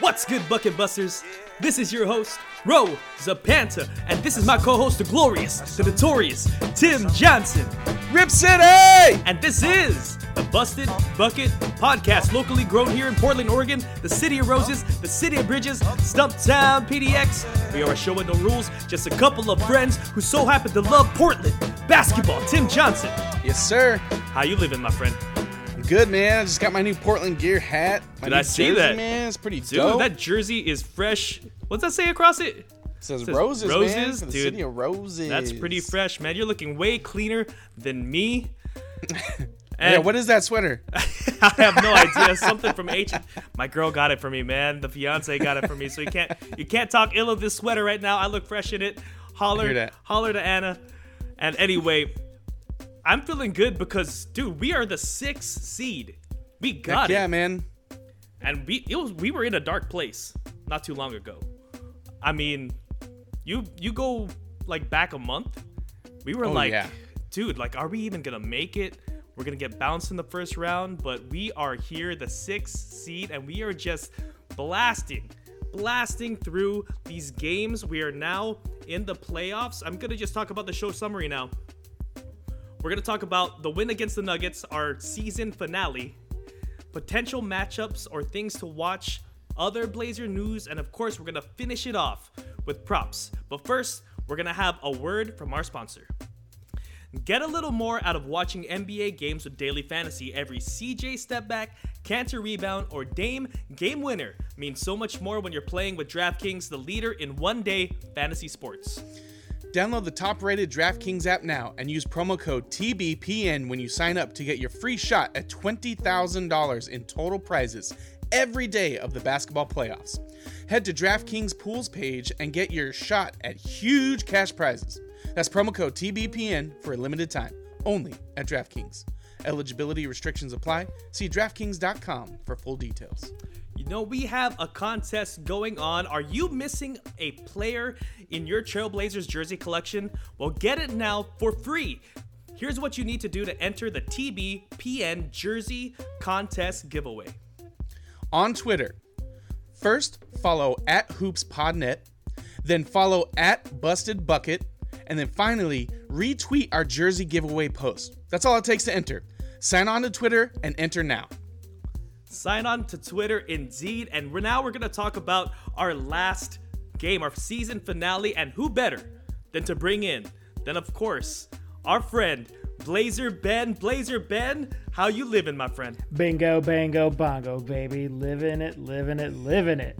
What's good, Bucket Busters? This is your host, Ro Zapanta, and this is my co-host, the glorious, the notorious Tim Johnson. Rip City! And this is the Busted Bucket Podcast, locally grown here in Portland, Oregon, the city of roses, the city of bridges, Stumptown PDX. We are a show with no rules, just a couple of friends who so happen to love Portland basketball. Tim Johnson, Yes, sir. how you living, my friend? Good, man. I just got my new Portland Gear hat. My Did I see jersey, that? man? It's pretty Dude, dope. that jersey is fresh. What's that say across it? It says, says roses, man. roses, the dude. city of roses. That's pretty fresh, man. You're looking way cleaner than me. Yeah, what is that sweater? I have no idea. Something from H. My girl got it for me, man. The fiance got it for me. So you can't you can't talk ill of this sweater right now. I look fresh in it. Holler, holler to Anna. And anyway, I'm feeling good because, dude, we are the sixth seed. We got Heck it. yeah, man. and we it was we were in a dark place not too long ago. I mean, you you go like back a month, we were Oh, like, yeah. dude, like, are we even gonna make it? We're gonna get bounced in the first round, but we are here, the sixth seed, and we are just blasting, blasting through these games. We are now in the playoffs. I'm gonna just talk about the show summary now. We're gonna talk about the win against the Nuggets, our season finale, potential matchups or things to watch, other Blazer news, and of course, we're gonna finish it off with props. But first, we're gonna have a word from our sponsor. Get a little more out of watching NBA games with Daily Fantasy. Every CJ step back, Kanter rebound, or Dame game winner means so much more when you're playing with DraftKings, the leader in one day fantasy sports. Download the top rated DraftKings app now and use promo code TBPN when you sign up to get your free shot at $20,000 in total prizes every day of the basketball playoffs. Head to DraftKings Pools page and get your shot at huge cash prizes. That's promo code TBPN for a limited time, only at DraftKings. Eligibility restrictions apply. See DraftKings.com for full details. You know, we have a contest going on. Are you missing a player in your Trailblazers jersey collection? Well, get it now for free. Here's what you need to do to enter the TBPN jersey contest giveaway. on Twitter. First, follow at HoopsPodNet, then follow at Busted Bucket, and then finally retweet our jersey giveaway post. That's all it takes to enter. Sign on to Twitter and enter now. Sign on to Twitter indeed. And we're now we're gonna talk about our last game, our season finale, and who better than to bring in, then of course, our friend Blazer Ben. Blazer Ben, how you living, my friend? Bingo, bango, bongo, baby. Living it, living it, living it.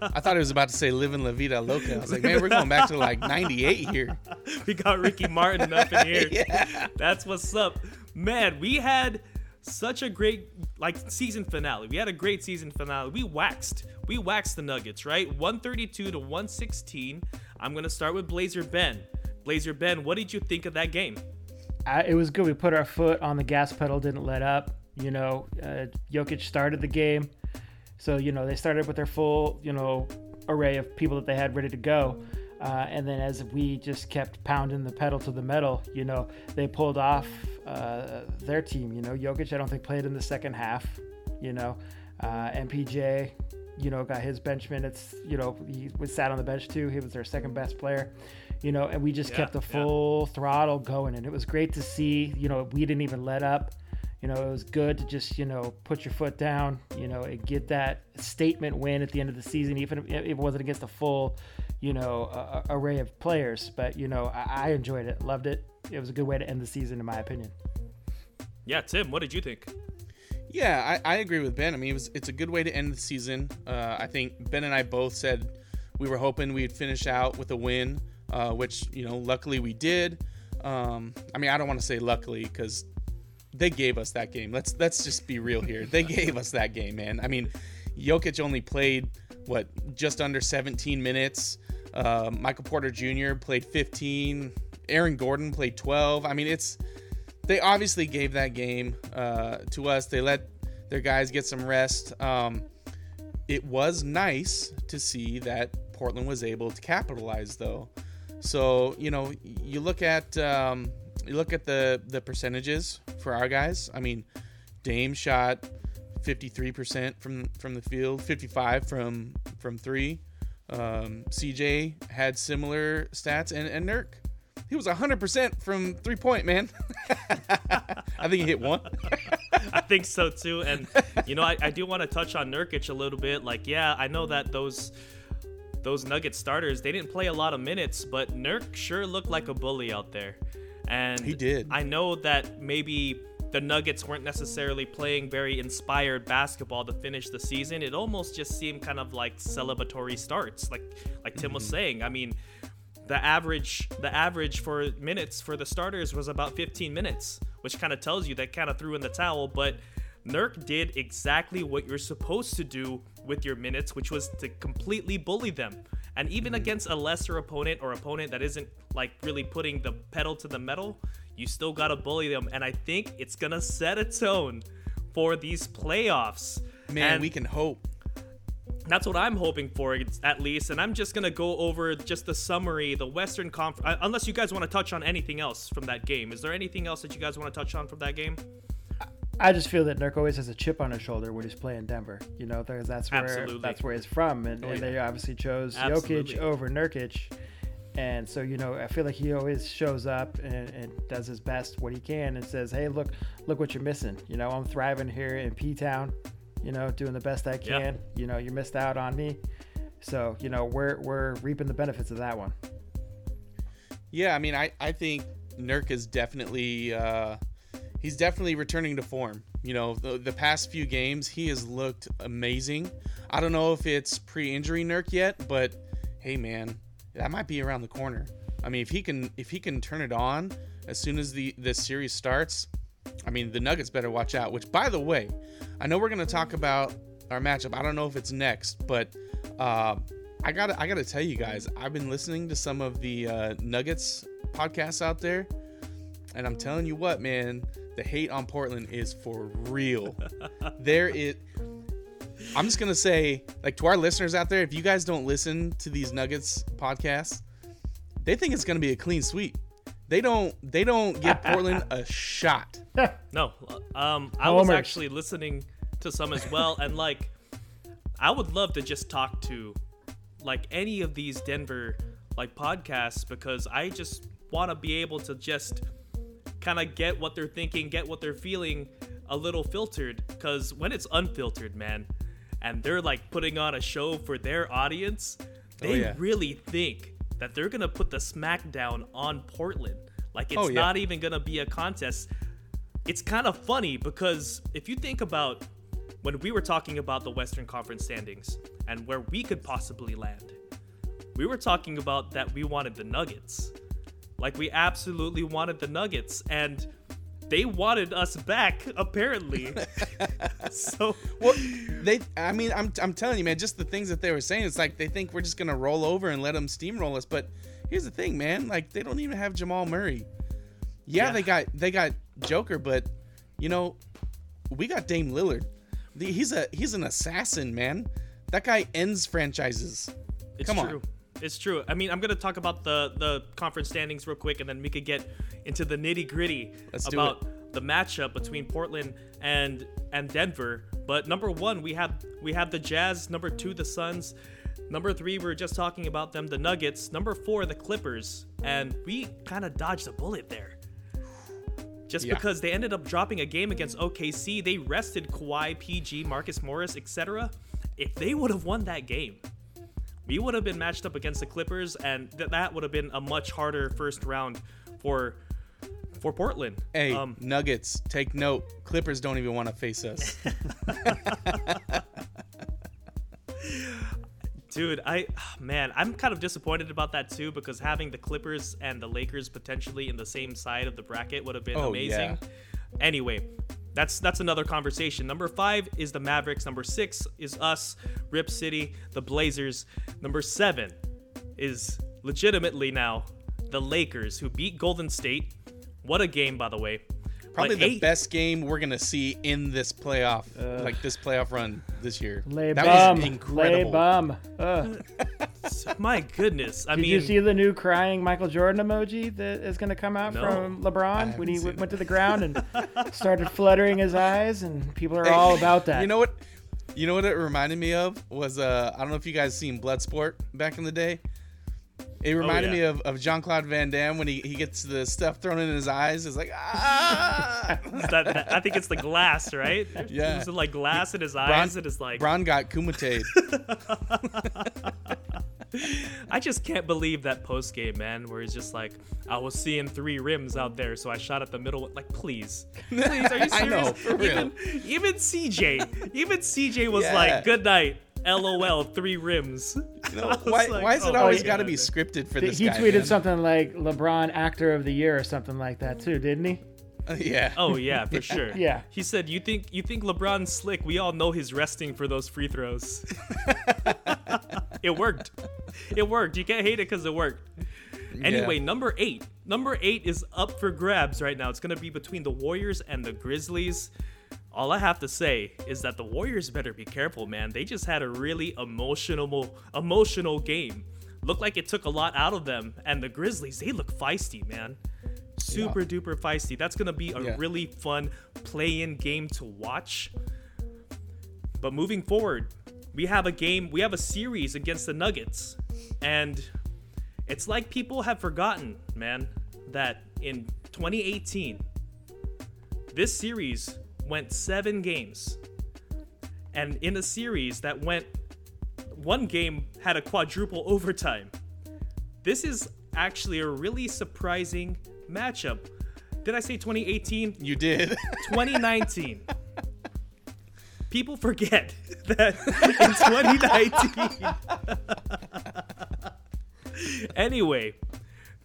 I thought it was about to say "Living La Vida Loca." I was like, man, we're going back to like '98 here. we got Ricky Martin up in here. That's what's up. Man, we had such a great like season finale. We had a great season finale. We waxed. We waxed the Nuggets, right? 132 to 116. I'm going to start with Blazer Ben. Blazer Ben, what did you think of that game? I, it was good. We put our foot on the gas pedal, didn't let up. You know, uh, Jokic started the game, so you know they started with their full, you know, array of people that they had ready to go. Uh, and then as we just kept pounding the pedal to the metal, you know, they pulled off uh, their team. You know, Jokic, I don't think played in the second half. You know, uh, MPJ, you know, got his bench minutes. You know, he was sat on the bench too. He was their second best player. You know, and we just Yeah, kept the yeah. full throttle going, and it was great to see. You know, we didn't even let up. You know, it was good to just you know put your foot down. You know, and get that statement win at the end of the season, even if it wasn't against a full, you know, uh, array of players. But you know, I, I enjoyed it, loved it. It was a good way to end the season, in my opinion. Yeah, Tim, what did you think? Yeah, I, I agree with Ben. I mean, it was, it's a good way to end the season. Uh, I think Ben and I both said we were hoping we'd finish out with a win, uh, which you know, luckily we did. Um, I mean, I don't want to say luckily because they gave us that game. Let's let's just be real here. They gave us that game, man. I mean, Jokic only played what just under 17 minutes. Uh, Michael Porter Jr. played 15. Aaron Gordon played 12. I mean, it's they obviously gave that game uh, to us. They let their guys get some rest. Um, it was nice to see that Portland was able to capitalize, though. So you know, you look at um, you look at the the percentages for our guys. I mean, Dame shot 53% from from the field, 55 from from three. Um, CJ had similar stats, and and Nurk, he was 100% from three point, man. I think he hit one. I think so too. And you know, I, I do want to touch on Nurkic a little bit. Like, yeah, I know that those those Nugget starters they didn't play a lot of minutes, but Nurk sure looked like a bully out there. And He did. I know that maybe the Nuggets weren't necessarily playing very inspired basketball to finish the season. It almost just seemed kind of like celebratory starts, like like Tim was Mm-hmm. saying. I mean, the average the average for minutes for the starters was about 15 minutes, which kind of tells you they kind of threw in the towel, but Nurk did exactly what you're supposed to do with your minutes, which was to completely bully them. And even against a lesser opponent or opponent that isn't like really putting the pedal to the metal, you still got to bully them. And I think it's going to set a tone for these playoffs. Man, And- we can hope. that's what I'm hoping for, at least. And I'm just gonna go over just the summary, the Western Conference. Uh, unless you guys want to touch on anything else from that game, is there anything else that you guys want to touch on from that game? I just feel that Nurk always has a chip on his shoulder when he's playing Denver. You know, because that's where Absolutely. that's where he's from, and, Oh, and they obviously chose Absolutely. Jokic over Nurkic. And so, you know, I feel like he always shows up and, and does his best what he can and says, "Hey, look, look what you're missing. You know, I'm thriving here in P Town. You know, doing the best I can. You know, you missed out on me. So, you know, we're we're reaping the benefits of that one. Yeah, I mean, I, I think Nurk is definitely uh, he's definitely returning to form. You know, the, the past few games he has looked amazing. I don't know if it's pre-injury Nurk yet, but hey, man, that might be around the corner. I mean, if he can if he can turn it on as soon as the this series starts, I mean, the Nuggets better watch out. Which, by the way, I know we're gonna talk about our matchup. I don't know if it's next, but uh, I gotta I gotta tell you guys, I've been listening to some of the uh, Nuggets podcasts out there, and I'm telling you what, man, the hate on Portland is for real. there is. I'm just gonna say, like to our listeners out there, if you guys don't listen to these Nuggets podcasts, they think it's gonna be a clean sweep. They don't. They don't give Portland a shot. No, um, I was actually listening to some as well, and like, I would love to just talk to like any of these Denver like podcasts because I just want to be able to just kind of get what they're thinking, get what they're feeling a little filtered. Because when it's unfiltered, man, and they're like putting on a show for their audience, oh, they yeah. really think that they're gonna put the smackdown on Portland. Like it's Oh, yeah. not even gonna be a contest. It's kind of funny because if you think about when we were talking about the Western Conference standings and where we could possibly land, we were talking about that we wanted the Nuggets. Like we absolutely wanted the Nuggets and they wanted us back apparently. so Well, they. I mean, I'm. I'm telling you, man. Just the things that they were saying. It's like they think we're just gonna roll over and let them steamroll us. But here's the thing, man. Like they don't even have Jamal Murray. Yeah, Yeah. they got they got Joker, but you know, we got Dame Lillard. He's a he's an assassin, man. That guy ends franchises. It's Come on. It's true. I mean, I'm gonna talk about the the conference standings real quick, and then we could get into the nitty gritty about the matchup between Portland and and Denver. But number one, we have we have the Jazz. Number two, the Suns. Number three, we were just talking about them, the Nuggets. Number four, the Clippers, and we kind of dodged a bullet there. Just Yeah. because they ended up dropping a game against OKC, they rested Kawhi, PG, Marcus Morris, etc. If they would have won that game, we would have been matched up against the Clippers, and th- that would have been a much harder first round for for Portland. Hey, um, Nuggets, take note. Clippers don't even want to face us. dude, I man, I'm kind of disappointed about that too because having the Clippers and the Lakers potentially in the same side of the bracket would have been Oh, amazing. yeah. Anyway, that's that's another conversation. Number five is the Mavericks. Number six is us, Rip City, the Blazers. Number seven is legitimately now the Lakers, who beat Golden State. What a game, by the way. Probably But the eight- best game we're gonna see in this playoff, like this playoff run this year. Lay that bum, was lay bum. Ugh. My goodness. I Did mean, you see the new crying Michael Jordan emoji that is going to come out No. from LeBron when he w- went to the ground and started fluttering his eyes? And people are all about that. You know what? You know what it reminded me of was uh I don't know if you guys seen Bloodsport back in the day. It reminded Oh, yeah. me of, of Jean Claude Van Damme when he, he gets the stuff thrown in his eyes. It's like ah. that, that- I think it's the glass, right? Yeah. Is it like glass in his Bron- eyes? and it's like, Bron got kumite. I just can't believe that post game, man, where he's just like, I was seeing three rims out there, so I shot at the middle. Like, please, please, are you serious? I know, for real. Even, even CJ, even CJ was Yeah. like, good night, LOL, three rims. You know, I was why, like, why is it oh, always yeah, got to be scripted for Th- this he guy? tweeted man? something like LeBron Actor of the Year or something like that too, didn't he? Uh, yeah. Oh yeah, for sure. Yeah. He said, "You think you think LeBron's slick? We all know he's resting for those free throws." it worked. It worked. You can't hate it because it worked. Anyway, Yeah. number eight. Number eight is up for grabs right now. It's gonna be between the Warriors and the Grizzlies. All I have to say is that the Warriors better be careful, man. They just had a really emotional, emotional game. Looked like it took a lot out of them, and the Grizzlies, they look feisty, man. Super duper feisty. That's gonna be a Yeah. really fun play-in game to watch. But moving forward, we have a game, we have a series against the Nuggets. And it's like people have forgotten, man, that in 2018, this series went seven games. And in a series that went, one game had a quadruple overtime. This is actually a really surprising matchup. Did I say 2018? You did. 2019. People forget that in 2019. anyway,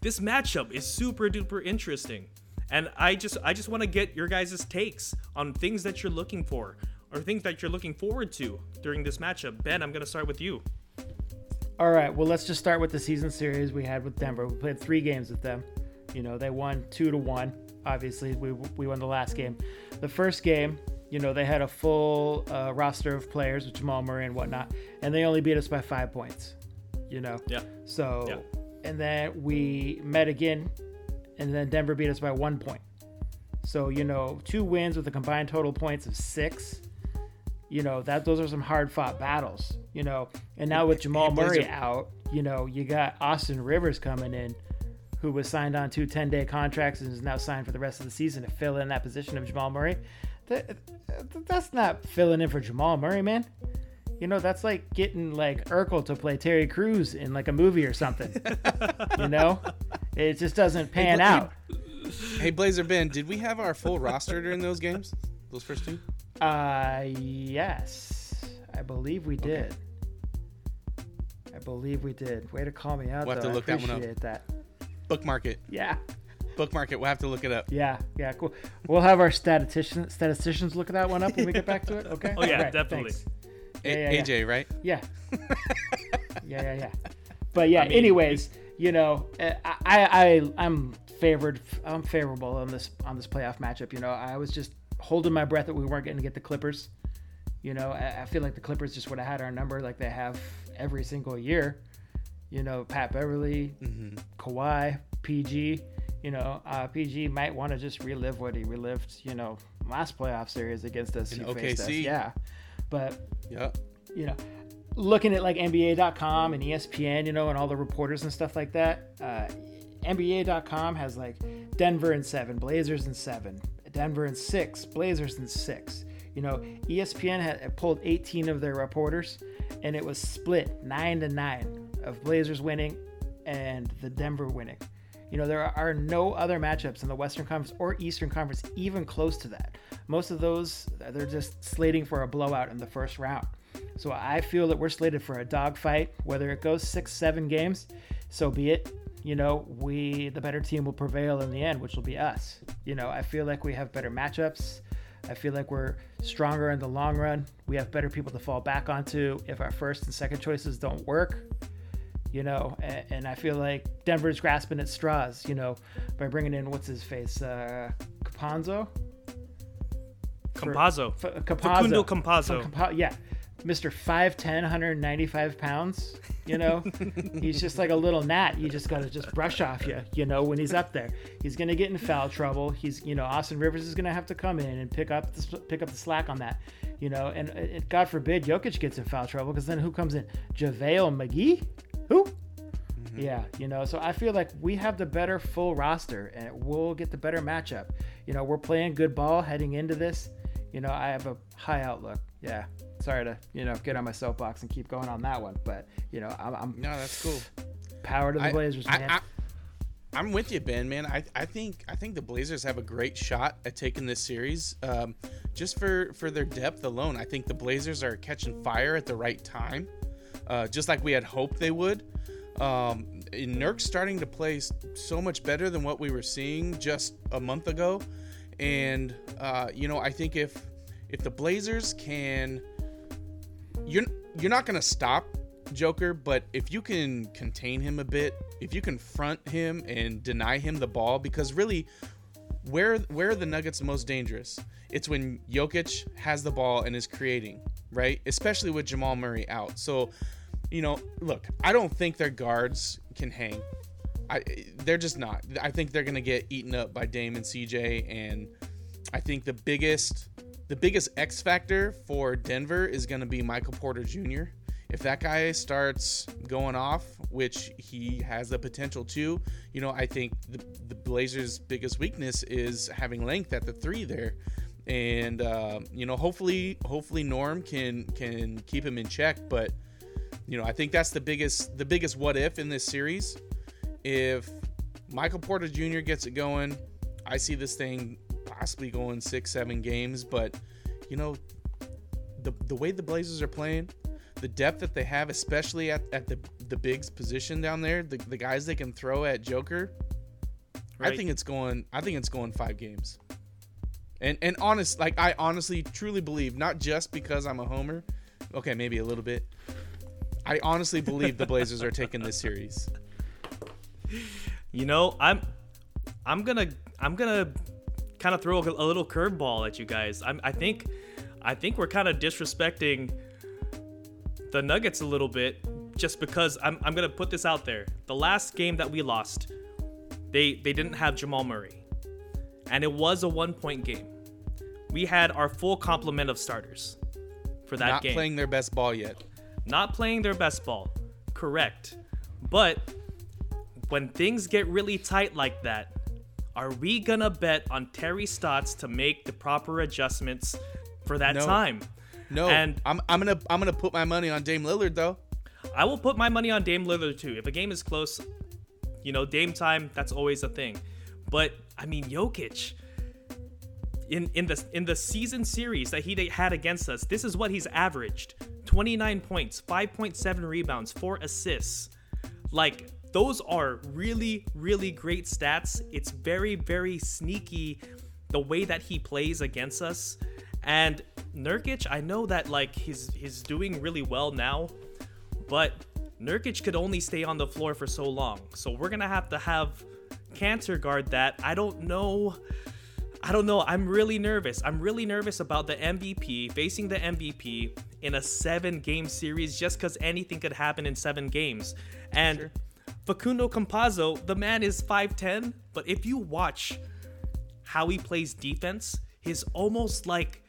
this matchup is super duper interesting. And I just I just want to get your guys' takes on things that you're looking for or things that you're looking forward to during this matchup. Ben, I'm going to start with you. All right. Well, let's just start with the season series we had with Denver. We played three games with them. You know, they won two to one. Obviously, we we won the last game. The first game, you know, they had a full uh, roster of players with Jamal Murray and whatnot, and they only beat us by five points. You know. Yeah. So, Yeah. and then we met again, and then Denver beat us by one point. So you know, two wins with a combined total points of six. You know that those are some hard fought battles. You know, and now with Jamal Murray out, you know you got Austin Rivers coming in, who was signed on two 10 day contracts and is now signed for the rest of the season to fill in that position of Jamal Murray. That, that's not filling in for Jamal Murray, man. You know, that's like getting like Urkel to play Terry Crews in like a movie or something. you know, it just doesn't pan but- out. hey, Blazer Ben, did we have our full roster during those games? Those first two? Uh, yes, I believe we did. I believe we did. Way to call me out, We'll have though. to look I that one up. appreciate that. Bookmark it. Yeah, Bookmark it. We'll have to look it up. yeah, yeah. Cool. We'll have our statistician statisticians look at that one up when we get back to it. Okay. Oh, yeah, Alright, definitely. thanks. A- Yeah. AJ, right? Yeah. yeah, yeah, yeah. But yeah. I mean, anyways, you know, uh, I, I, I'm favored. I'm favorable on this on this playoff matchup. You know, I was just holding my breath that we weren't going to get the Clippers. You know, I, I feel like the Clippers just would have had our number, like they have every single year. You know, Pat Beverley, Mm-hmm. Kawhi, PG. You know, uh, PG might want to just relive what he relived. You know, last playoff series against us. In faced us. OKC. Yeah, but yeah, you know, looking at like NBA.com and ESPN, you know, and all the reporters and stuff like that, uh, NBA.com has like Denver in seven, Blazers in seven, Denver in six, Blazers in six. You know, ESPN had pulled 18 of their reporters, and it was split nine to nine of Blazers winning and the Denver winning. You know, there are no other matchups in the Western Conference or Eastern Conference even close to that. Most of those, they're just slating for a blowout in the first round. So I feel that we're slated for a dogfight. Whether it goes six, seven games, so be it. You know, we, the better team, will prevail in the end, which will be us. You know, I feel like we have better matchups. I feel like we're stronger in the long run. We have better people to fall back onto if our first and second choices don't work you know, and, and I feel like Denver's grasping at straws, you know, by bringing in what's his face, uh, Caponzo, For- Campazzo. F- Campazzo, Campazzo. Campa- yeah, Mr. 5'10, 195 pounds. You know, he's just like a little gnat. You just got to just brush off you, you know, when he's up there. He's going to get in foul trouble. He's, you know, Austin Rivers is going to have to come in and pick up the, pick up the slack on that, you know, and it, God forbid Jokic gets in foul trouble because then who comes in? JaVale McGee? Who? Yeah, you know, so I feel like we have the better full roster and we'll get the better matchup. You know, we're playing good ball heading into this. You know, I have a high outlook. Yeah. Sorry to, you know, get on my soapbox and keep going on that one, but, you know, I'm, I'm No, that's cool. power to the I- Blazers, I- man. I, I'm with you, Ben. Man, I, I think I think the Blazers have a great shot at taking this series. Um, just for for their depth alone, I think the Blazers are catching fire at the right time, uh, just like we had hoped they would. Um, Nurk's starting to play so much better than what we were seeing just a month ago, and uh, you know I think if if the Blazers can you're you're not gonna stop Joker, but if you can contain him a bit, if you confront him and deny him the ball, because really, where where are the Nuggets most dangerous? It's when Jokic has the ball and is creating, right? Especially with Jamal Murray out. So, you know, look, I don't think their guards can hang. I they're just not. I think they're gonna get eaten up by Dame and CJ, and I think the biggest the biggest X factor for Denver is gonna be Michael Porter Jr. If that guy starts going off, which he has the potential to, you know, I think the, the Blazers' biggest weakness is having length at the three there, and uh, you know, hopefully, hopefully Norm can can keep him in check. But you know, I think that's the biggest the biggest what if in this series. If Michael Porter Jr. gets it going, I see this thing possibly going six, seven games. But you know, the the way the Blazers are playing, the depth that they have, especially at, at the the bigs position down there, the, the guys they can throw at Joker, I think it's going. I think it's going five games. And and honest, like I honestly, truly believe, not just because I'm a homer. Okay, maybe a little bit. I honestly believe the Blazers are taking this series. You know, I'm I'm gonna I'm gonna kind of throw a, a little curveball at you guys. I'm, I think I think we're kind of disrespecting the Nuggets a little bit just because I'm, I'm gonna put this out there. The last game that we lost, they they didn't have Jamal Murray, and it was a one point game. We had our full complement of starters for that Not game playing their best ball yet. Not playing their best ball. Correct. But when things get really tight like that, are we gonna bet on Terry Stotts to make the proper adjustments for that No. time? No, And- I'm I'm gonna I'm gonna put my money on Dame Lillard though. I will put my money on Dame Lillard too. If a game is close, you know, Dame time, that's always a thing. But I mean, Jokic in in the in the season series that he had against us, this is what he's averaged: 29 points, 5.7 rebounds, 4 assists. Like those are really really great stats. It's very very sneaky the way that he plays against us. And Nurkic, I know that like he's he's doing really well now, but Nurkic could only stay on the floor for so long. So we're gonna have to have Kanter guard that. I don't know. I don't know. I'm really nervous. I'm really nervous about the MVP facing the MVP in a seven game series just because anything could happen in seven games. And Facundo Campazzo, the man is 5'10, but if you watch how he plays defense, he's almost like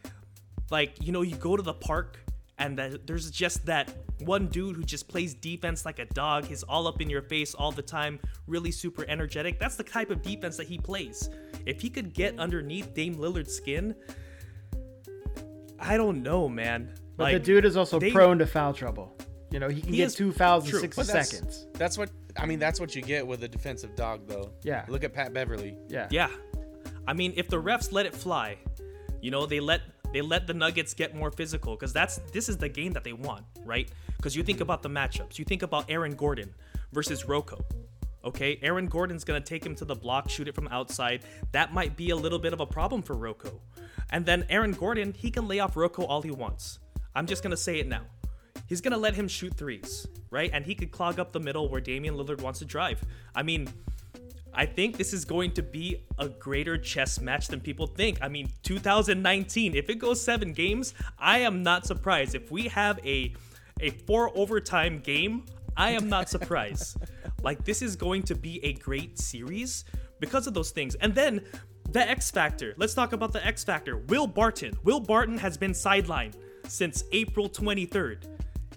like you know you go to the park and that there's just that one dude who just plays defense like a dog he's all up in your face all the time really super energetic that's the type of defense that he plays if he could get underneath Dame Lillard's skin I don't know man But like the dude is also they- prone to foul trouble. You know, he can He get is- two fouls true, in 60 But that's, seconds. That's what I mean. That's what you get with a defensive dog, though. Yeah. Look at Pat Beverley. Yeah. Yeah. I mean, if the refs let it fly, you know, they let they let the Nuggets get more physical because that's this is the game that they want, right? Because you think mm-hmm. about the matchups. You think about Aaron Gordon versus Rocco. Okay, Aaron Gordon's gonna take him to the block, shoot it from outside. That might be a little bit of a problem for Rocco. And then Aaron Gordon, he can lay off Rocco all he wants. I'm just gonna say it now. He's gonna let him shoot threes, right? And he could clog up the middle where Damian Lillard wants to drive. I mean, I think this is going to be a greater chess match than people think. I mean, 2019, if it goes seven games, I am not surprised. If we have a a four overtime game, I am not surprised. like this is going to be a great series because of those things. And then the X Factor. Let's talk about the X Factor. Will Barton. Will Barton has been sidelined since April 23rd.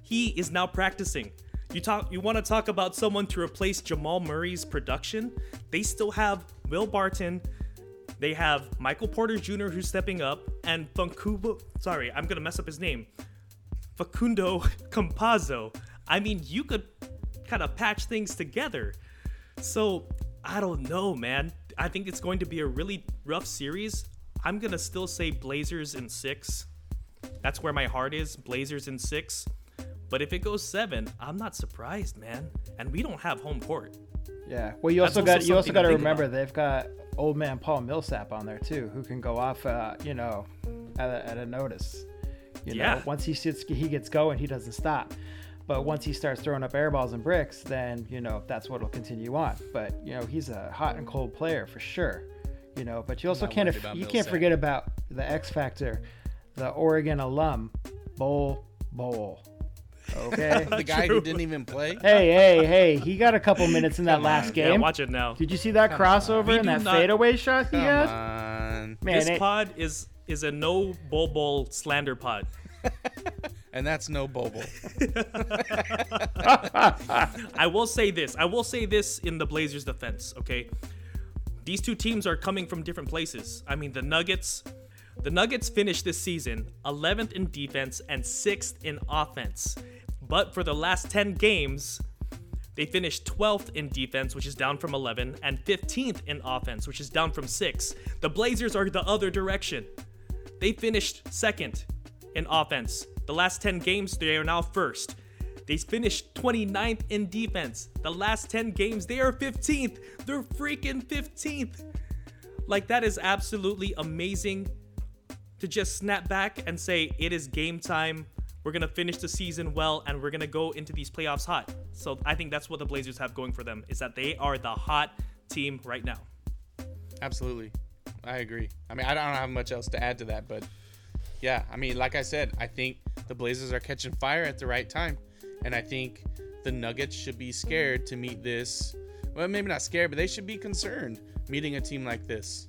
He is now practicing. You talk you want to talk about someone to replace Jamal Murray's production? They still have Will Barton. They have Michael Porter Jr. who's stepping up and Funkubo sorry, I'm to mess up his name. Facundo Campazzo. I mean, you could kind of patch things together. So, I don't know, man. I think it's going to be a really rough series. I'm to still say Blazers in 6. That's where my heart is, Blazers in 6. But if it goes 7, I'm not surprised, man. And we don't have home court. Yeah. Well, you That's also also got you also got to to remember about. they've got old man Paul Millsap on there too, who can go off, uh, you know, at a, at a notice. You know, Yeah. once he sits, he gets going, he doesn't stop. But once he starts throwing up air balls and bricks, then you know that's what'll continue on. But you know he's a hot and cold player for sure. You know, but you also can't worried af- you can't forget about the X factor, the Oregon alum, Bol Bol. Okay. the guy True. who didn't even play. hey, hey, hey! He got a couple minutes in that Come last on. game. Yeah, watch it now. Did you see that crossover We and do that not- fadeaway shot he Come had? on. Man, this it- pod is is a no Bol Bol slander pod. And that's no Bobo. I will say this. I will say this in the Blazers' defense, okay? These two teams are coming from different places. I mean, the Nuggets, the Nuggets finished this season 11th in defense and 6th in offense. But for the last 10 games, they finished 12th in defense, which is down from 11, and 15th in offense, which is down from 6. The Blazers are the other direction. They finished second in offense. The last 10 games, they are now first. They finished 29th in defense. The last 10 games, they are 15th. They're freaking 15th. Like, that is absolutely amazing to just snap back and say, it is game time. We're going to finish the season well and we're going to go into these playoffs hot. So I think that's what the Blazers have going for them is that they are the hot team right now. Absolutely. I agree. I mean, I don't have much else to add to that, but yeah, I mean, like I said, I think the Blazers are catching fire at the right time. And I think the Nuggets should be scared to meet this. Well, maybe not scared, but they should be concerned meeting a team like this.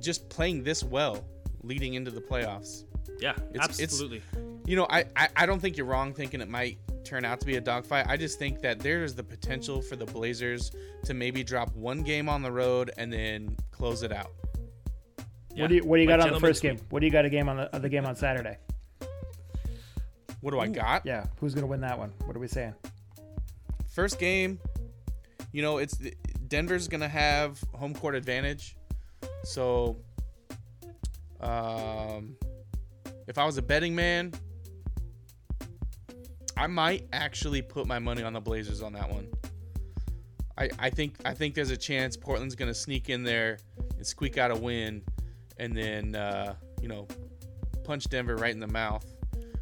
Just playing this well leading into the playoffs. Yeah, It's- it's- absolutely. You know, I, I, I don't think you're wrong thinking it might turn out to be a dogfight. I just think that there's the potential for the Blazers to maybe drop one game on the road and then close it out. What do you What do you Like got on the first game? What do you got a game on the, the game on Saturday? What do I got? Yeah, who's gonna win that one? What are we saying? First game, you know, it's Denver's gonna have home court advantage. So, um, if I was a betting man, I might actually put my money on the Blazers on that one. I, I think I think there's a chance Portland's gonna sneak in there and squeak out a win, and then uh, you know punch Denver right in the mouth.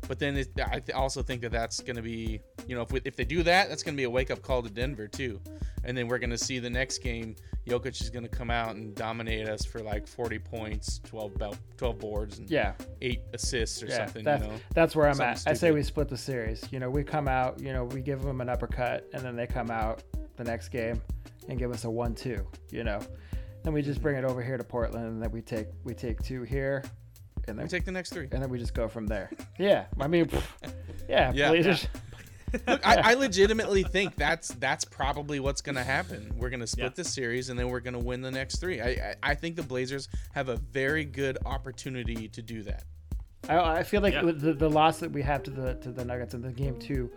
But then it, I th- also think that that's going to be, you know, if, we, if they do that, that's going to be a wake up call to Denver too. And then we're going to see the next game, Jokic is going to come out and dominate us for like 40 points, 12 belt, 12 boards, and Yeah, eight assists or yeah. something. that's you know, that's where I'm Something at. I say we split the series. You know, we come out. You know, we give them an uppercut, and then they come out the next game and give us a one-two. You know, then we just bring it over here to Portland, and then we take we take two here, and then we take the next three. and then we just go from there. Yeah, I mean, pff, yeah, Yeah. Blazers. Look, I, I legitimately think that's that's probably what's going to happen. We're going to split Yeah. the series, and then we're going to win the next three. I, I I think the Blazers have a very good opportunity to do that. I, I feel like Yeah. the, the loss that we have to the to the Nuggets in the game two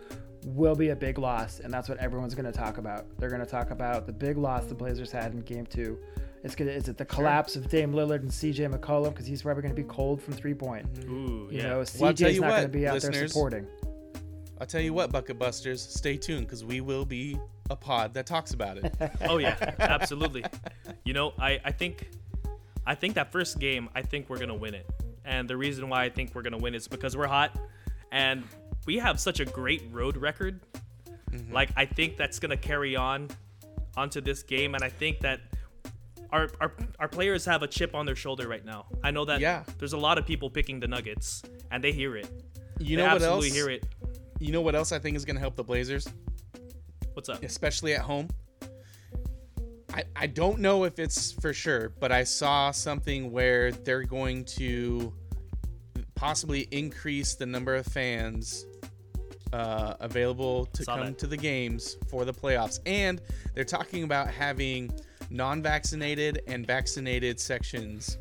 will be a big loss, and that's what everyone's going to talk about. They're going to talk about the big loss the Blazers had in game two. It's gonna is it the collapse of Dame Lillard and CJ McCollum because he's probably going to be cold from three point. Mm-hmm. Ooh, You yeah. know, Well, I'll tell you not going to what, be out there listeners. supporting. I'll tell you what, Bucket Busters, stay tuned because we will be a pod that talks about it. oh yeah, absolutely. You know, I I think I think that first game, I think we're gonna win it. And the reason why I think we're gonna win is because we're hot, and we have such a great road record. Mm-hmm. Like I think that's gonna carry on onto this game, and I think that our, our our players have a chip on their shoulder right now. I know that Yeah. there's a lot of people picking the Nuggets, and they hear it. You they know what absolutely else? hear it. You know what else I think is going to help the Blazers, What's up? especially at home. I, I don't know if it's for sure, but I saw something where they're going to possibly increase the number of fans uh, available to Saw come that. to the games for the playoffs, and they're talking about having non-vaccinated and vaccinated sections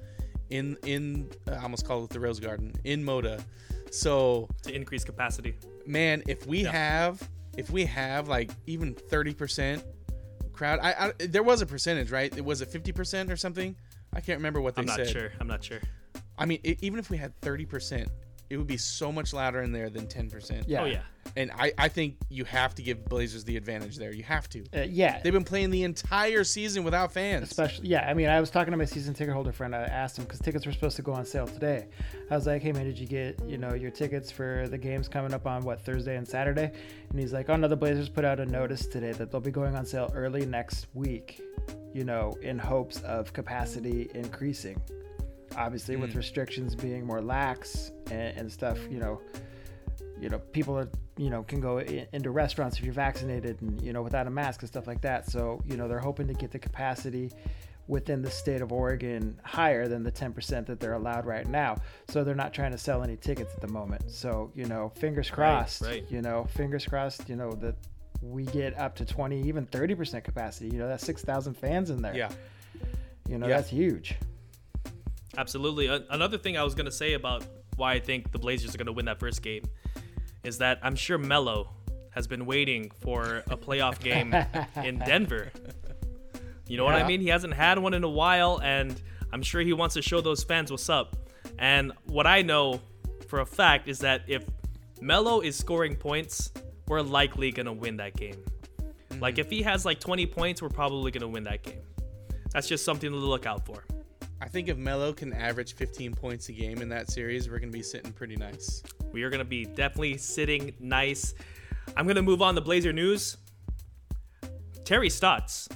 in in I almost call it the Rose Garden in Moda. So To increase capacity. man, if we Yeah. have if we have like even thirty percent crowd, I, I there was a percentage, right? It was it fifty percent or something. I can't remember what they said. I'm not said. sure. I'm not sure. I mean, it, even if we had thirty percent, it would be so much louder in there than ten percent. Yeah. Oh yeah. And I, I think you have to give Blazers the advantage there. You have to. Uh, yeah. They've been playing the entire season without fans. Especially, yeah. I mean, I was talking to my season ticket holder friend. I asked him because tickets were supposed to go on sale today. I was like, "Hey man, did you get you know your tickets for the games coming up on what Thursday and Saturday?" And he's like, "Oh no, the Blazers put out a notice today that they'll be going on sale early next week. You know, in hopes of capacity increasing. Obviously, with hmm. restrictions being more lax and, and stuff. You know, you know, people are, you know, can go in, into restaurants if you're vaccinated and, you know, without a mask and stuff like that. So, you know, they're hoping to get the capacity within the state of Oregon higher than the 10% that they're allowed right now. So they're not trying to sell any tickets at the moment. So, you know, fingers crossed, right. you know, fingers crossed, you know, that we get up to 20, even 30% capacity. You know, that's 6,000 fans in there. yeah. You know, Yeah. that's huge. Absolutely. Another thing I was gonna say about why I think the Blazers are gonna win that first game is that I'm sure Melo has been waiting for a playoff game in Denver. You know what I mean? He hasn't had one in a while, and I'm sure he wants to show those fans what's up. And what I know for a fact is that if Melo is scoring points, we're likely gonna win that game. Like hmm. if he has like 20 points, we're probably gonna win that game. That's just something to look out for. I think if Melo can average 15 points a game in that series, we're going to be sitting pretty nice. We are going to be definitely sitting nice. I'm going to move on to Blazer news. Terry Stotts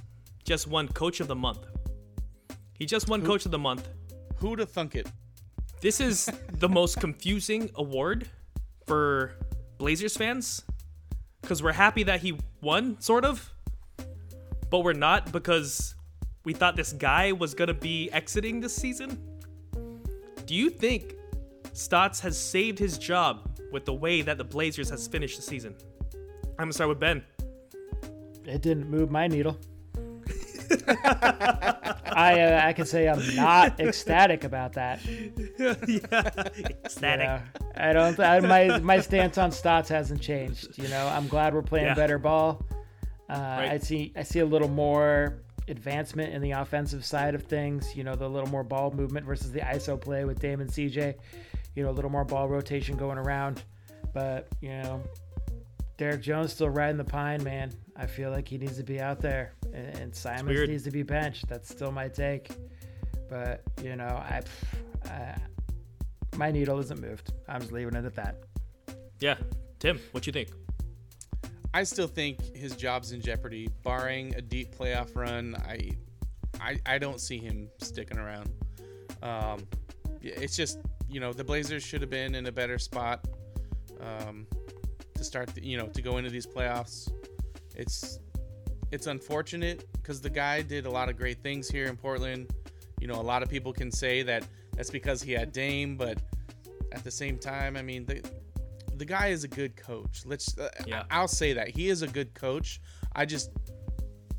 just won Coach of the Month. He just won Coach of the Month. Who'd have thunk it? This is the most confusing award for Blazers fans because we're happy that he won, sort of, but we're not because we thought this guy was going to be exiting this season. Do you think Stotts has saved his job with the way that the Blazers has finished the season? I'm going to start with Ben. It didn't move my needle. I uh, I can say I'm not ecstatic about that. Yeah, Ecstatic. Yeah, I don't. I, my my stance on Stotts hasn't changed. You know, I'm glad we're playing Yeah. better ball. Uh, I see. I see a little more advancement in the offensive side of things. You know, the little more ball movement versus the ISO play with Damon CJ. You know, a little more ball rotation going around. But you know, Derrick Jones still riding the pine, man. I feel like he needs to be out there, and, and Simons needs to be benched. That's still my take. But you know, I, I my needle isn't moved. I'm just leaving it at that. Yeah. Tim, what do you think? I still think his job's in jeopardy. Barring a deep playoff run, I, I, I don't see him sticking around. Um, it's just you know the Blazers should have been in a better spot um, to start. The, you know to go into these playoffs. It's it's unfortunate because the guy did a lot of great things here in Portland. You know, a lot of people can say that that's because he had Dame, but at the same time, I mean, the the guy is a good coach. Let's uh, Yeah. I'll say that. He is a good coach. I just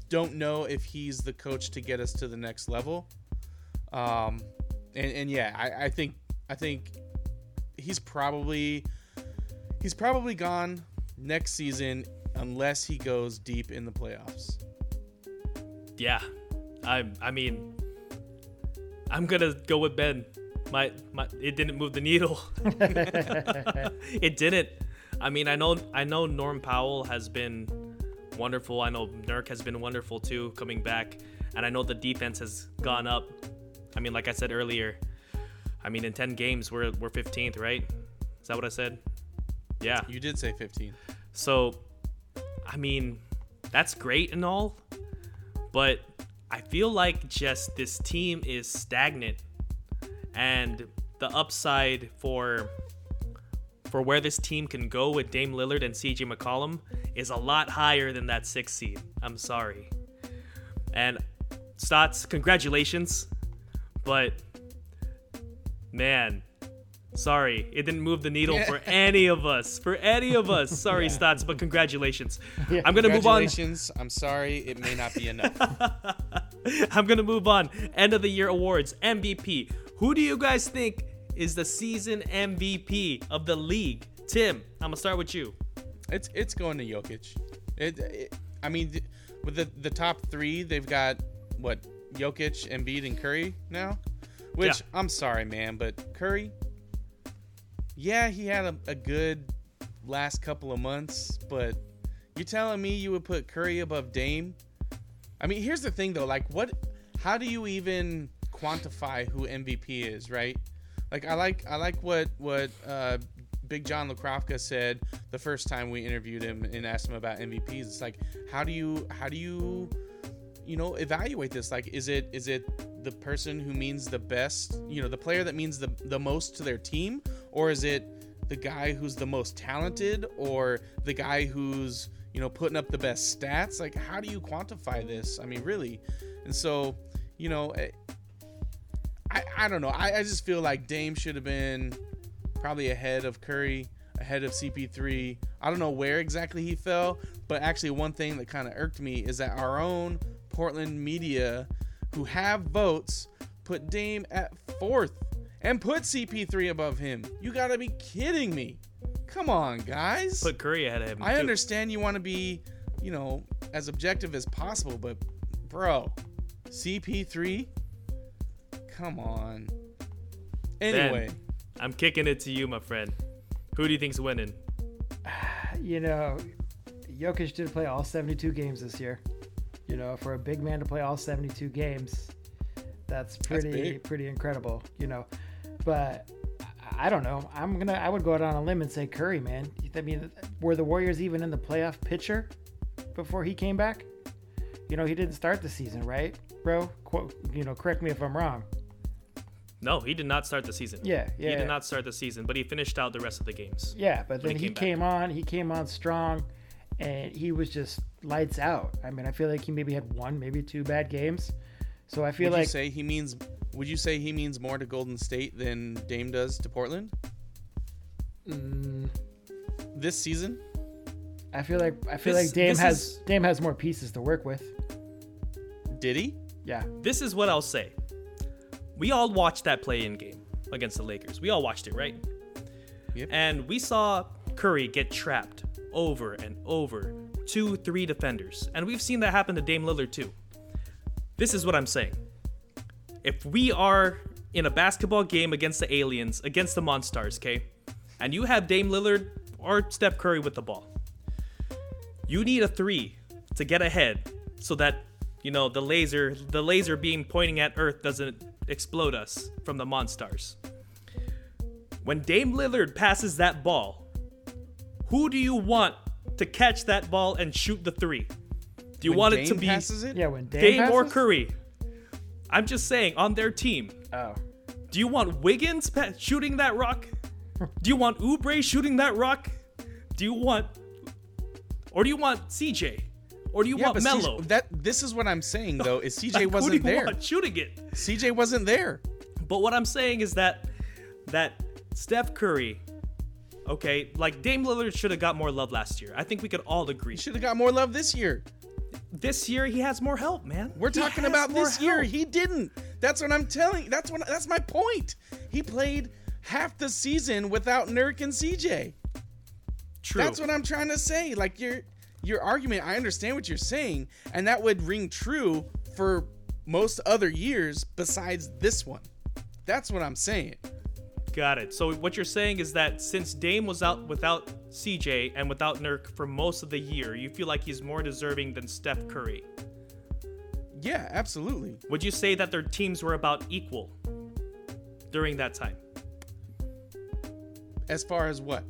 don't know if he's the coach to get us to the next level. Um and, and yeah, I, I think I think he's probably he's probably gone next season unless he goes deep in the playoffs. Yeah, I I mean, I'm gonna go with Ben. My my, it didn't move the needle. it didn't. I mean, I know I know Norm Powell has been wonderful. I know Nurk has been wonderful too, coming back, and I know the defense has gone up. I mean, like I said earlier, I mean, in 10 games we're we're 15th, right? Is that what I said? Yeah. You did say 15. So, I mean, that's great and all, But I feel like just this team is stagnant and the upside for for where this team can go with Dame Lillard and CJ McCollum is a lot higher than that six seed. I'm sorry. And Stotts, congratulations. But man, sorry, it didn't move the needle for any of us. For any of us. Sorry, Stotts, but congratulations. Yeah. I'm gonna move on. Congratulations. I'm sorry, it may not be enough. I'm gonna move on. End of the year awards, MVP. Who do you guys think is the season MVP of the league? Tim, I'm gonna start with you. It's it's going to Jokic. It, it I mean, th- with the the top three, they've got what Jokic, Embiid, and Curry now. Which Yeah. I'm sorry, man, but Curry. Yeah, he had a, a good last couple of months, but you're telling me you would put Curry above Dame? I mean, here's the thing though, like what? How do you even quantify who MVP is, right? Like I like I like what what uh, Big John Lukrovka said the first time we interviewed him and asked him about MVPs. It's like how do you how do you you know evaluate this? Like is it is it the person who means the best, you know, the player that means the the most to their team, or is it the guy who's the most talented, or the guy who's you know putting up the best stats? Like how do you quantify this? I mean, really, and so you know. I, I don't know. I, I just feel like Dame should have been probably ahead of Curry, ahead of CP3. I don't know where exactly he fell, but actually, one thing that kind of irked me is that our own Portland media, who have votes, put Dame at fourth and put CP3 above him. You gotta be kidding me. Come on, guys. Put Curry ahead of him. I too. understand you want to be, you know, as objective as possible, but bro, CP3? Come on. Anyway, I'm kicking it to you, my friend. Who do you think's winning? You know, Jokic did play all 72 games this year. You know, for a big man to play all 72 games, that's pretty big. pretty incredible. You know, but I I don't know. I'm gonna I would go out on a limb and say Curry, man. I mean, were the Warriors even in the playoff picture before he came back? You know, he didn't start the season, right, bro? Qu- you know, correct me if I'm wrong. No, he did not start the season. Yeah, yeah. He did not start the season, but he finished out the rest of the games. Yeah, but then he he came came on. He came on strong, and he was just lights out. I mean, I feel like he maybe had one, maybe two bad games. So I feel would you say he means would you say he means more to Golden State than Dame does to Portland mm, this season? I feel like I feel This- like Dame has is- Dame has more pieces to work with. Did he? Yeah, This is what I'll say. We all watched that play-in game against the Lakers. We all watched it, right? Yep. And we saw Curry get trapped over and over, two, three defenders. And we've seen that happen to Dame Lillard too. This is what I'm saying. If we are in a basketball game against the aliens, against the Monstars, okay, and you have Dame Lillard or Steph Curry with the ball, you need a three to get ahead so that you know the laser the laser beam pointing at earth doesn't explode us from the monstars. When dame lillard passes that ball who do you want to catch that ball and shoot the three? Do you When want it to be passes it? yeah. When Dame, dame or curry? I'm just saying on their team. Oh, do you want wiggins pa- shooting that rock? Do you want Oubre shooting that rock? Do you want or do you want cj or do you Yeah, want? CJ, that this is what I'm saying though is CJ Like, who wasn't do you there. want shooting it? CJ wasn't there. But what I'm saying is that that Steph Curry, okay, like Dame Lillard should have got more love last year. I think we could all agree. Should have got more love this year. This year he has more help, man. We're He talking about this year. He didn't. That's what I'm telling. That's what. That's my point. He played half the season without Nurk and CJ. True. That's what I'm trying to say. Like your your argument, I understand what you're saying, and that would ring true for most other years besides this one. That's what I'm saying. Got it. So what you're saying is that since Dame was out without CJ and without Nurk for most of the year, you feel like he's more deserving than Steph Curry. Yeah, absolutely. Would you say that their teams were about equal during that time? As far as what?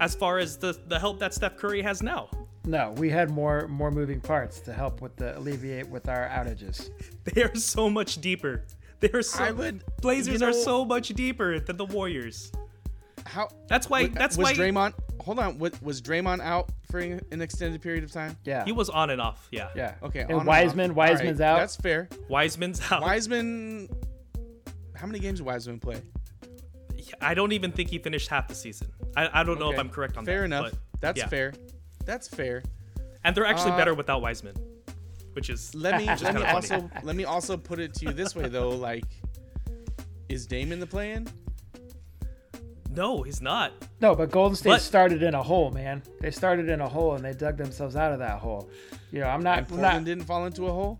As far as the the help that Steph Curry has now. No, we had more more moving parts to help with the alleviate with our outages. They are so much deeper. They are so. I would- Blazers you are so much deeper than the Warriors. How? That's why. wa- that's was why Draymond. Hold on. Was, was Draymond out for an extended period of time? Yeah. he was on and off. Yeah. Yeah. Okay. And off. Wiseman, All right, Wiseman's out. That's fair. Wiseman's out. Wiseman. How many games did Wiseman play? I don't even think he finished half the season. I, I don't know if I'm correct on fair that. Fair enough. but That's yeah. fair. That's fair. And they're actually Uh, better without Wiseman, which is Let me let me kinda funny. also let me also put it to you this way though. Like, is Dame in the play-in? no, he's not. No, but Golden State But- started in a hole, man. They started in a hole and they dug themselves out of that hole. You know, I'm not. And I'm Portland not didn't fall into a hole.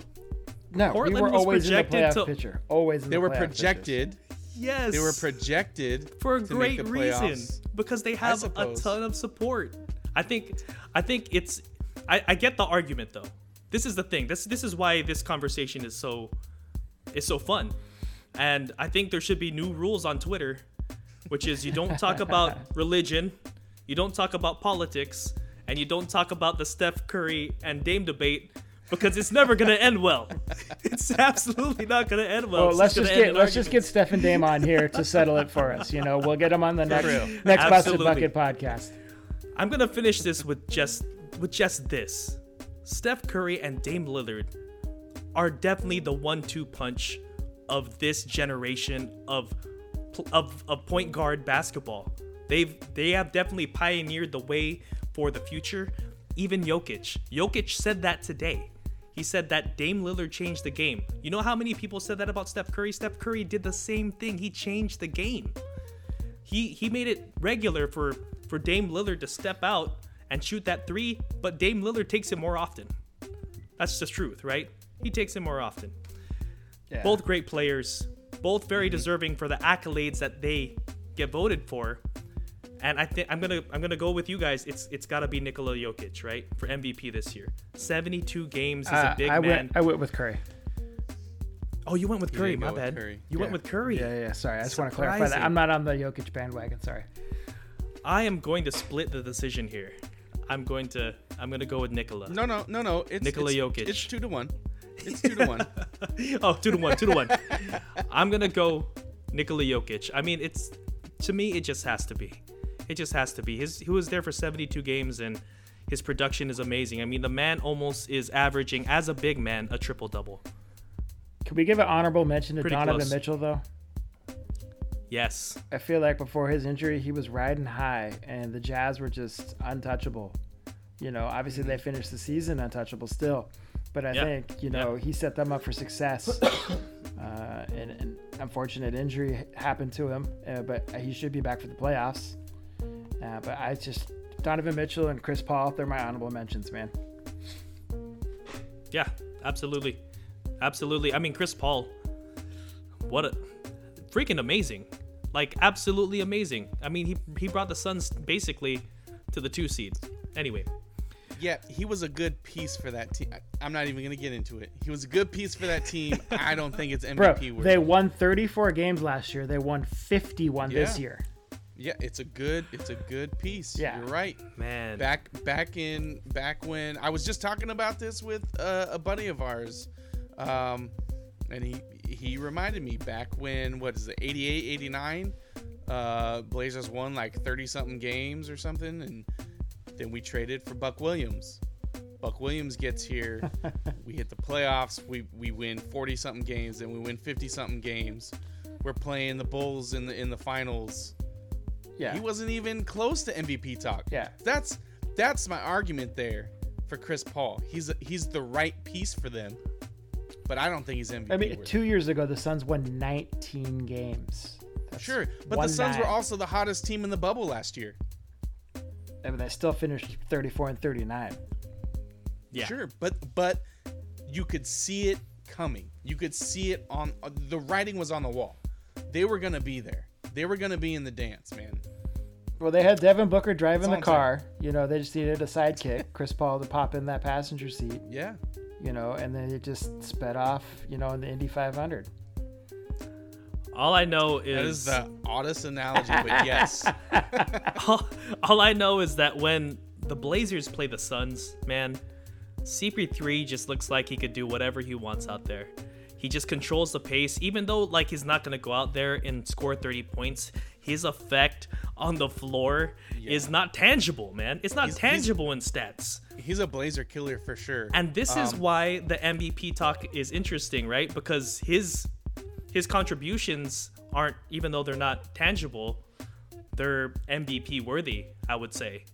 no, Portland we were was always in the playoff to- picture. Always in They the were playoff pictures. projected. Yes. They were projected for a great reason playoffs. because they have a ton of support. I think I think it's I, I get the argument though. This is the thing. This this is why this conversation is so is so fun. And I think there should be new rules on Twitter, which is you don't talk about religion, you don't talk about politics, and you don't talk about the Steph Curry and Dame debate because it's never gonna end well. It's absolutely not gonna end well. Well, let's just get let's just get. Steph and Dame on here to settle it for us. You know, we'll get them on the next next busted bucket podcast. I'm gonna finish this with just with just this. Steph Curry and Dame Lillard are definitely the one-two punch of this generation of of, of point guard basketball. They've they have definitely pioneered the way for the future. Even Jokic. Jokic said that today. He said that Dame Lillard changed the game. You know how many people said that about Steph Curry? Steph Curry did the same thing. He changed the game he he made it regular for for Dame Lillard to step out and shoot that three, but Dame Lillard takes it more often. That's the truth, right? He takes it more often. Yeah. Both great players, both very deserving for the accolades that they get voted for. And I think I'm gonna I'm gonna go with you guys. It's it's gotta be Nikola Jokic, right, for MVP this year. 72 games. He's Uh, a big I man. went I went with Curry. oh, you went with Curry. My bad. Curry. You went with Curry. Yeah, yeah. Sorry, I just want to clarify that. I'm not on the Jokic bandwagon. Sorry. I am going to split the decision here. I'm going to I'm gonna go with Nikola. No, no, no, no. It's Nikola it's, Jokic. It's two to one. It's two to one. oh, two to one, two to one. I'm gonna go Nikola Jokic. I mean, it's to me, it just has to be. It just has to be. His he was there for 72 games and his production is amazing. I mean, the man almost is averaging as a big man a triple double. Can we give an honorable mention to Pretty Donovan close. Mitchell though? Yes, I feel like before his injury, he was riding high, and the Jazz were just untouchable. You know, obviously they finished the season untouchable still, but I Yeah. think you know he set them up for success. uh, and an unfortunate injury happened to him, uh, but he should be back for the playoffs. Uh, but I just Donovan Mitchell and Chris Paul, they're my honorable mentions, man. yeah, absolutely, absolutely. I mean, Chris Paul, what a freaking amazing, like absolutely amazing. I mean, he he brought the Suns basically to the two seed. Anyway, yeah, he was a good piece for that team. I'm not even gonna get into it. He was a good piece for that team. I don't think it's Bro, MVP worthy. they won 34 games last year. They won 51 this year. Yeah, it's a good, it's a good piece. Yeah. You're right. man, Back, back in, back when I was just talking about this with uh, a buddy of ours, um, and he he reminded me back when what is it, 88, 89, uh, Blazers won like 30 something games or something, and then we traded for Buck Williams. Buck Williams gets here, we hit the playoffs, we we win 40 something games, then we win 50 something games. We're playing the Bulls in the in the finals. Yeah. He wasn't even close to MVP talk. Yeah. That's that's my argument there for Chris Paul. He's he's the right piece for them, but I don't think he's MVP. I mean, worthy. two years ago, the Suns won 19 games. That's sure, but the Suns were also the hottest team in the bubble last year. I mean, they still finished 34 and 39. yeah, Sure, but but you could see it coming. You could see it on uh, the writing was on the wall. They were gonna be there. They were gonna be in the dance, man. Well, they had Devin Booker driving the That's all I'm car. You know, they just needed a sidekick, Chris Paul, to pop in that passenger seat. Yeah. You know, and then it just sped off. You know, in the Indy 500. All I know That is is the oddest analogy, but yes. all, all I know is that when the Blazers play the Suns, man, CP3 just looks like he could do whatever he wants out there. He just controls the pace, even though like he's not gonna go out there and score 30 points. His effect on the floor is not tangible, man. It's not He's- he's- tangible in stats. He's a Blazer killer for sure. And this is Um, why the MVP talk is interesting, right? Because his his contributions aren't even though they're not tangible, they're MVP worthy, I would say.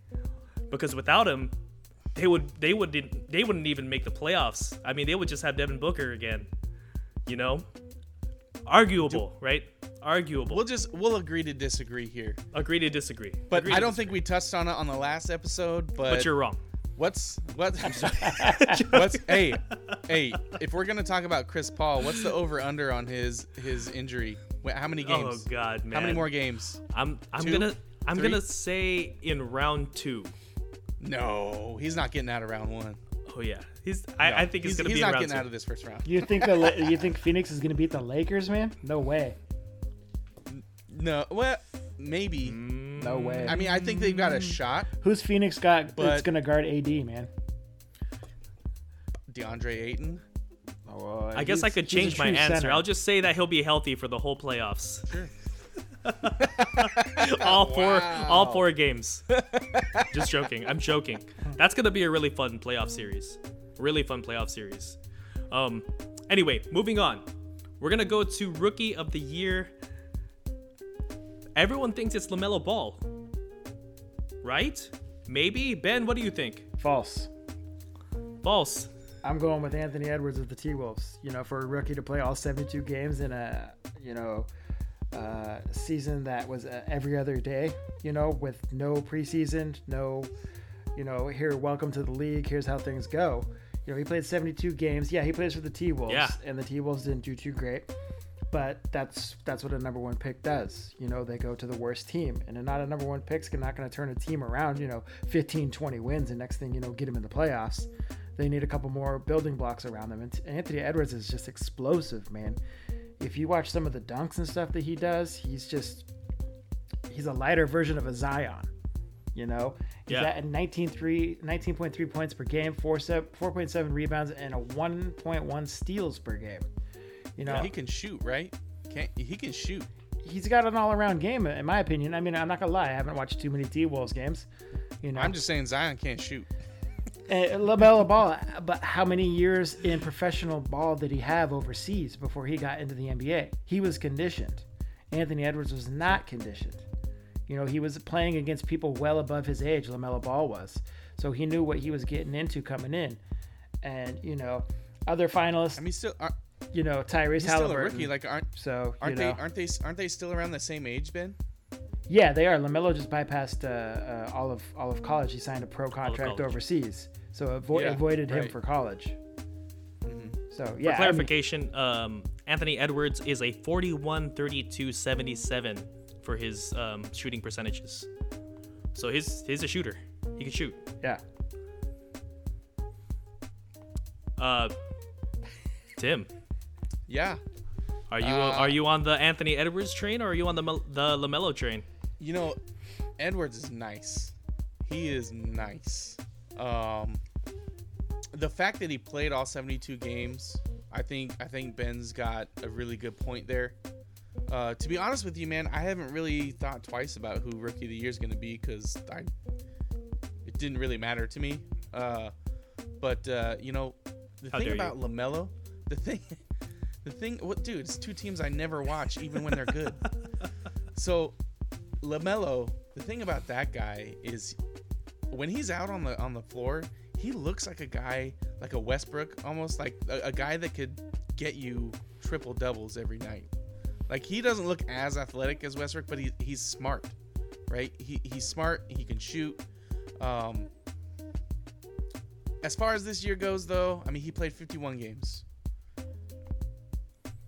Because without him, they would they would they wouldn't even make the playoffs. I mean, they would just have Devin Booker again. You know? Arguable, right? Arguable. we'll just we'll agree to disagree here. Agree to disagree. But Agree I don't disagree. think we touched on it on the last episode. But, But you're wrong. what's what? what's hey hey? If we're gonna talk about Chris Paul, what's the over under on his his injury? Wait, how many games? Oh god, man. how many more games? I'm I'm Two? gonna I'm Three? gonna say in round two. No, he's not getting out of round one. Oh yeah, he's. I, I think he's, it's gonna he's be not round getting two. out of this first round. You think the La- you think Phoenix is gonna beat the Lakers, man? No way. No, well, maybe. No way. I mean, I think they've got a shot. Who's Phoenix got But- that's gonna guard AD, man? DeAndre Ayton. Oh, I guess I could change my answer. I'll just say that he'll be healthy for the whole playoffs. Sure. all four, Wow. all four games. Just joking. I'm joking. That's gonna be a really fun playoff series. Really fun playoff series. Um. Anyway, moving on. We're gonna go to rookie of the year. Everyone thinks it's Lamelo Ball, right? Maybe Ben. What do you think? false. False. I'm going with Anthony Edwards of the T Wolves. You know, for a rookie to play all 72 games in a you know uh, season that was uh, every other day. You know, with no preseason, no, you know, here, welcome to the league. Here's how things go. You know, he played 72 games. Yeah, he plays for the T Wolves, Yeah. and the T Wolves didn't do too great. But that's that's what a number one pick does. You know, they go to the worst team, and not a number one pick's not going to turn a team around. You know, 15, 20 wins, and next thing you know, get them in the playoffs. They need a couple more building blocks around them. And Anthony Edwards is just explosive, man. If you watch some of the dunks and stuff that he does, he's just he's a lighter version of a Zion. You know, he's Yeah. at 19 3, 19.3 points per game, 4, 4.7 rebounds, and a 1.1 steals per game. You know, He can shoot, right? Can't he can shoot? he's got an all around game, in my opinion. I mean, I'm not gonna lie, I haven't watched too many T Wolves games. You know, I'm just saying Zion can't shoot. Uh, LaMelo Ball, but how many years in professional ball did he have overseas before he got into the NBA? He was conditioned. Anthony Edwards was not conditioned. You know, he was playing against people well above his age, LaMelo Ball was. So he knew what he was getting into coming in. And, you know, other finalists, I mean, still, you know, Tyrese he's still a rookie. Like, aren't so, aren't you know, they aren't they aren't they still around the same age, Ben? yeah, they are. LaMelo just bypassed uh, uh, all of all of college. He signed a pro contract overseas. So avo- Yeah, avoided him for college. Mm-hmm. So, yeah. For I mean- clarification, um, Anthony Edwards is a 41, 32, 77 for his um, shooting percentages. So he's he's a shooter. He can shoot. yeah. Uh, Tim, Yeah. are you Uh, are you on the Anthony Edwards train or are you on the the Lamelo train? You know, Edwards is nice. He is nice. Um, the fact that he played all 72 games, I think I think Ben's got a really good point there. Uh, to be honest with you, man, I haven't really thought twice about who Rookie of the Year is going to be because I it didn't really matter to me. Uh, but uh, you know, the How thing dare you. about Lamelo, the thing, the thing, what, dude? It's two teams I never watch, even when they're good. so, Lamelo, the thing about that guy is when he's out on the on the floor, he looks like a guy like a Westbrook, almost like a, a guy that could get you triple doubles every night. Like he doesn't look as athletic as Westbrook, but he, he's smart, right? He, he's smart. He can shoot. Um, as far as this year goes, though, I mean, he played 51 games.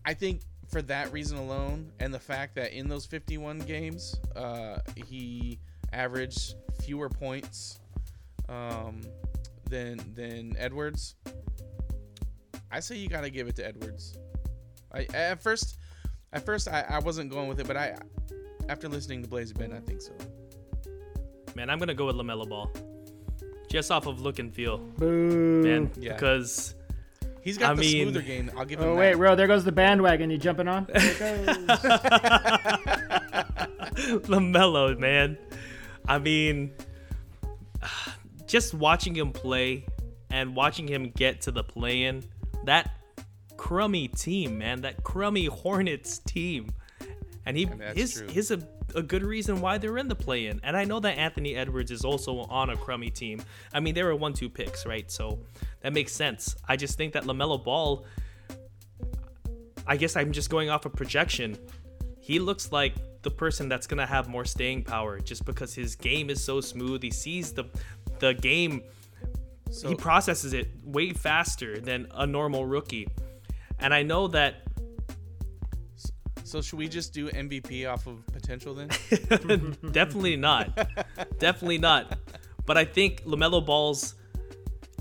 I think for that reason alone, and the fact that in those 51 games, uh, he averaged fewer points um, than than Edwards. I say you got to give it to Edwards. I at first, at first I, I wasn't going with it, but I after listening to Blazer Ben, I think so. Man, I'm gonna go with Lamelo Ball. just off of look and feel, Boo. man. Yeah. Because He's got I the mean- smoother game. I'll give him Oh that. wait, Ro, there goes the bandwagon. You jumping on? There it goes. Lamelo, man. I mean, just watching him play and watching him get to the play-in, that crummy team, man, that crummy Hornets team, and he And that's his true. his a, a good reason why they're in the play-in. And I know that Anthony Edwards is also on a crummy team. I mean, they were one-two picks, right? So that makes sense. I just think that Lamelo Ball. I guess I'm just going off of projection. He looks like the person that's gonna have more staying power just because his game is so smooth. He sees the the game, So, he processes it way faster than a normal rookie. And I know that so should we just do MVP off of potential then? definitely not, definitely not. But I think Lamelo Ball's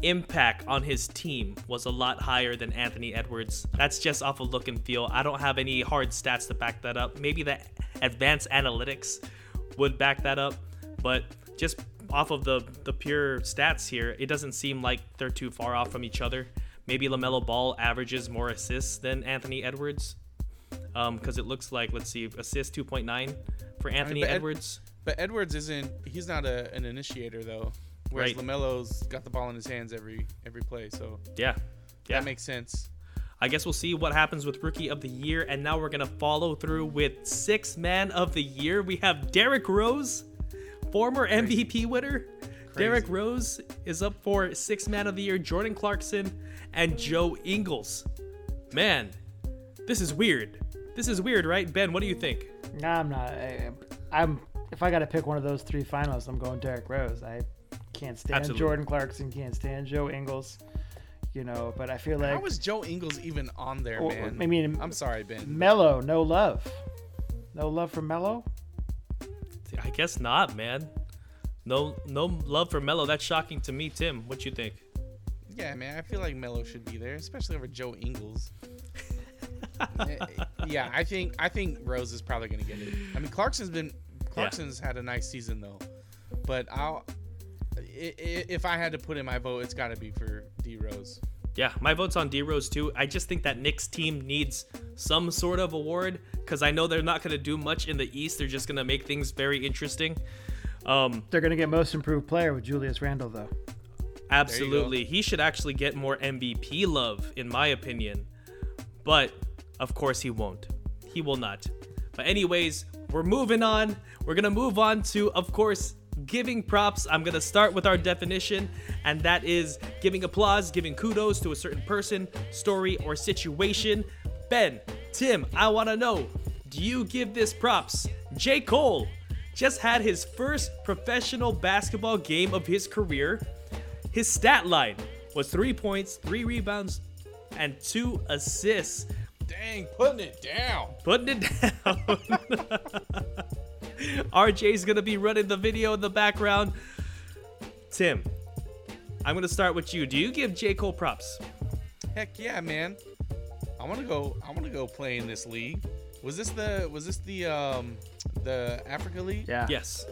impact on his team was a lot higher than Anthony Edwards. That's just off of look and feel. I don't have any hard stats to back that up. Maybe the advanced analytics would back that up, but just off of the the pure stats here, it doesn't seem like they're too far off from each other. Maybe Lamelo Ball averages more assists than Anthony Edwards, Um, because it looks like let's see, assist 2.9 for Anthony but Ed- Edwards. But Edwards isn't. He's not a, an initiator though. Whereas Right. Lamelo's got the ball in his hands every every play, so Yeah, yeah. that makes sense. I guess we'll see what happens with Rookie of the Year. And now we're going to follow through with Six Man of the Year. We have Derrick Rose, former MVP winner. Derrick Rose is up for Six Man of the Year, Jordan Clarkson, and Joe Ingles. Man, this is weird. This is weird, right? Ben, what do you think? Nah, I'm not. I, I'm. If I got to pick one of those three finalists, I'm going Derrick Rose. I can't stand Absolutely. Jordan Clarkson. Can't stand Joe Ingles. You know, but I feel like How was Joe Ingles even on there, Well, man? I mean, I'm sorry, Ben. Melo, no love. No love for Melo. I guess not, man. No, no love for Melo. That's shocking to me, Tim. What you think? Yeah, man. I feel like Melo should be there, especially over Joe Ingles. Yeah, I think I think Rose is probably gonna get it. I mean, Clarkson's been Clarkson's had a nice season though, but I'll i- i- if I had to put in my vote, it's got to be for D Rose. Yeah, my vote's on D Rose too. I just think that Knicks team needs some sort of award because I know they're not going to do much in the East. They're just going to make things very interesting. Um, They're gonna get most improved player with Julius Randle though. absolutely, he should actually get more MVP love, in my opinion. But of course, he won't. He will not. But anyways, we're moving on. We're gonna move on to, of course, giving props. I'm gonna start with our definition, and that is giving applause, giving kudos to a certain person, story, or situation. Ben, Tim, I wanna know, do you give this props? J. Cole just had his first professional basketball game of his career. His stat line was three points, three rebounds, and two assists. Dang, putting it down. Putting it down. RJ's gonna be running the video in the background. Tim, I'm gonna start with you. Do you give J. Cole props? Heck yeah, man. I want to go. I want to go play in this league. Was this the Was this the um the Africa League? Yeah. Yes.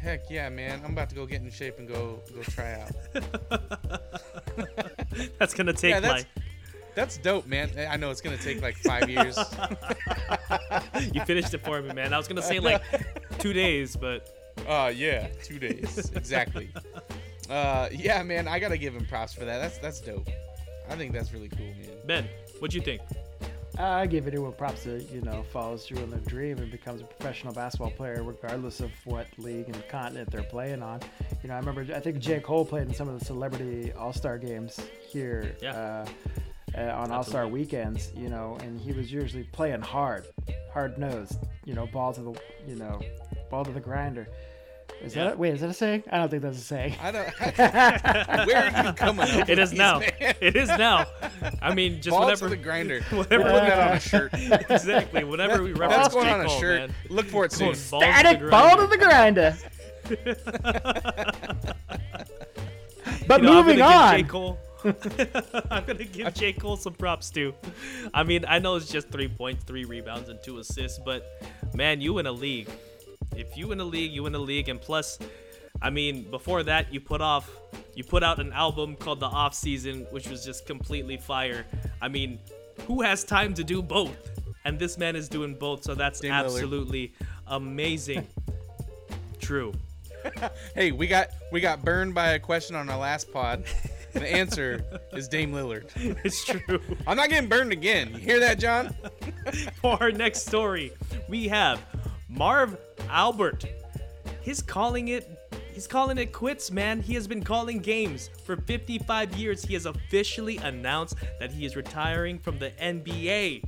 Heck yeah, man. I'm about to go get in shape and go go try out. That's gonna take Yeah, that's- my. That's dope, man. I know it's gonna take like five years. You finished it for me, man. I was gonna say like two days, but Uh yeah, two days exactly. Uh yeah, man. I gotta give him props for that. That's that's dope. I think that's really cool, man. Ben, what'd you think? I give anyone props that you know follows through on their dream and becomes a professional basketball player, regardless of what league and continent they're playing on. You know, I remember I think J Cole played in some of the celebrity All Star games here Yeah. uh, uh, on All Star weekends. You know, and he was usually playing hard, hard nosed. You know, ball to the you know, ball to the grinder. Is Yeah. that a, wait? Is that a saying? I don't think that's a saying. I don't. Where are you coming up? It these, now. man? It is now. I mean, just Ball whatever. to the grinder. whatever- We're putting that on a shirt. exactly. Whenever we reference That's going on a Cole, shirt. man. Look for it soon. Going balls to the Static ball to the grinder. but You know, moving I'm on. Give J. Cole, I'm gonna give J. Cole some props too. I mean, I know it's just three points, three rebounds, and two assists, but man, you in a league. If you in a league, you in a league, and plus, I mean, before that, you put off You put out an album called The Off Season, which was just completely fire. I mean, who has time to do both? And this man is doing both, so that's Dame Lillard. absolutely amazing. True. Hey, we got we got burned by a question on our last pod. The answer is Dame Lillard. It's true. I'm not getting burned again. You hear that, John? For our next story, we have Marv Albert. He's calling it he's calling it quits, man. He has been calling games for 55 years. He has officially announced that he is retiring from the NBA.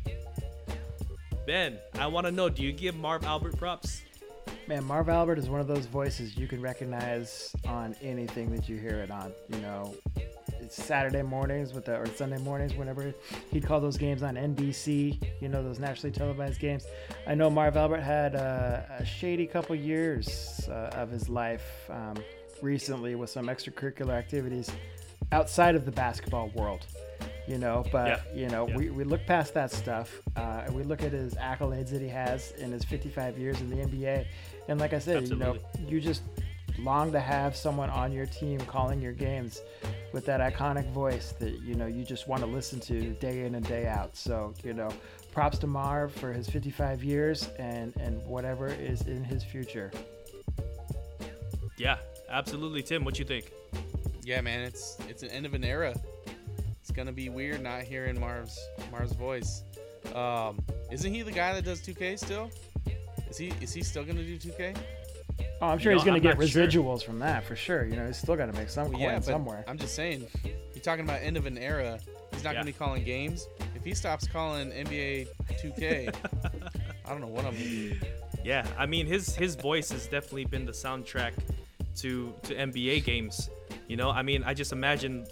Ben, I want to know, do you give Marv Albert props? Man, Marv Albert is one of those voices you can recognize on anything that you hear it on. You know, it's Saturday mornings with the or Sunday mornings, whenever he'd call those games on NBC. You know, those nationally televised games. I know Marv Albert had uh, a shady couple years uh, of his life um, recently with some extracurricular activities outside of the basketball world. You know, but Yeah. you know, Yeah. we, we look past that stuff uh, and we look at his accolades that he has in his 55 years in the NBA. And like I said, you know, you just long to have someone on your team calling your games with that iconic voice that you know you just want to listen to day in and day out. So you know, props to Marv for his 55 years and and whatever is in his future. Yeah, absolutely. Tim, what you think? Yeah, man, it's it's an end of an era. It's gonna be weird not hearing Marv's Marv's voice. Um, isn't he the guy that does 2K still? Is he is he still gonna do 2K? Oh, I'm sure know, he's going to get not sure. residuals from that for sure. You know, he's still got to make some Well, coin yeah, somewhere. I'm just saying, you're talking about end of an era. He's not Yeah. gonna be calling games. If he stops calling NBA 2K, I don't know what I'm gonna do. Yeah, I mean his his voice has definitely been the soundtrack to to NBA games. You know, I mean, I just imagine,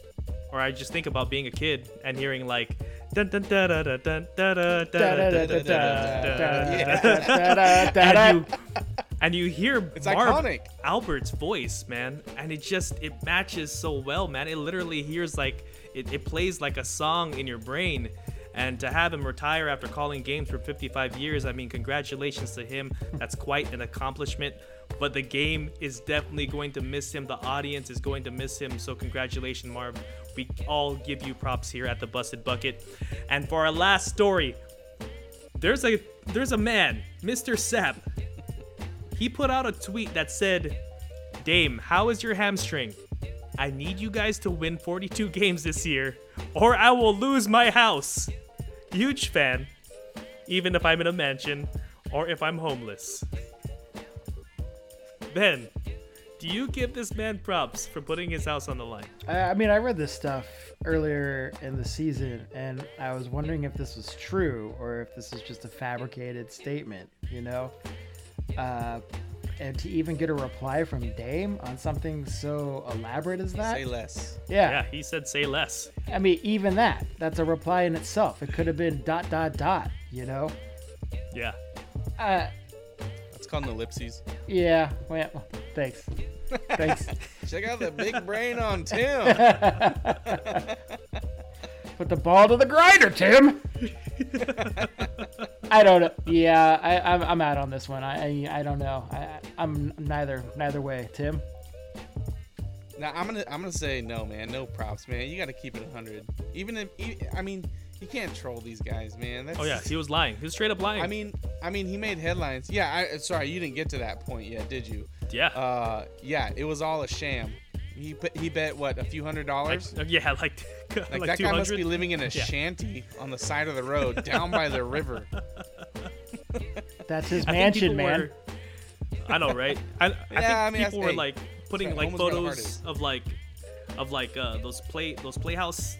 or I just think about being a kid and hearing like dun dun da da da da da da da da and you and you hear it's Albert's voice, man, and it just it matches so well, man. It literally hears like it, it plays like a song in your brain. And to have him retire after calling games for 55 years, I mean, congratulations to him. That's quite an accomplishment. But the game is definitely going to miss him. The audience is going to miss him. So, congratulations, Marv. We all give you props here at the Busted Bucket. And for our last story, there's a there's a man, Mr. Sap. He put out a tweet that said, Dame, how is your hamstring? I need you guys to win 42 games this year, or I will lose my house. Huge fan, even if I'm in a mansion or if I'm homeless. Ben, do you give this man props for putting his house on the line? I, I mean, I read this stuff earlier in the season, and I was wondering if this was true or if this is just a fabricated statement. You know, uh, and to even get a reply from Dame on something so elaborate as that. Say less. yeah. Yeah, he said say less. I mean, even that, that's a reply in itself. It could have been dot dot dot. You know. Yeah. Uh, That's called an ellipses. yeah. Well, thanks. Thanks. Check out the big brain on Tim. Put the ball to the grinder, Tim. I don't know. Yeah, I, I'm, I'm out on this one. I I, I don't know. I, I'm neither neither way. Tim. Now I'm gonna I'm gonna say no, man. No props, man. You got to keep it 100. Even if I mean you can't troll these guys, man. That's, Oh yeah, he was lying. He was straight up lying. I mean, I mean, he made headlines. Yeah, I sorry, you didn't get to that point yet, did you? yeah. Uh, yeah, it was all a sham. He he bet what a few hundred dollars. Like, yeah, like Like, like, that 200. guy must be living in a Yeah. shanty on the side of the road, down by the river. That's his I mansion, man. were- I know, right? I, I Yeah, I think mean, that's- people were hey, like putting right, like photos of like of like uh, those play those playhouse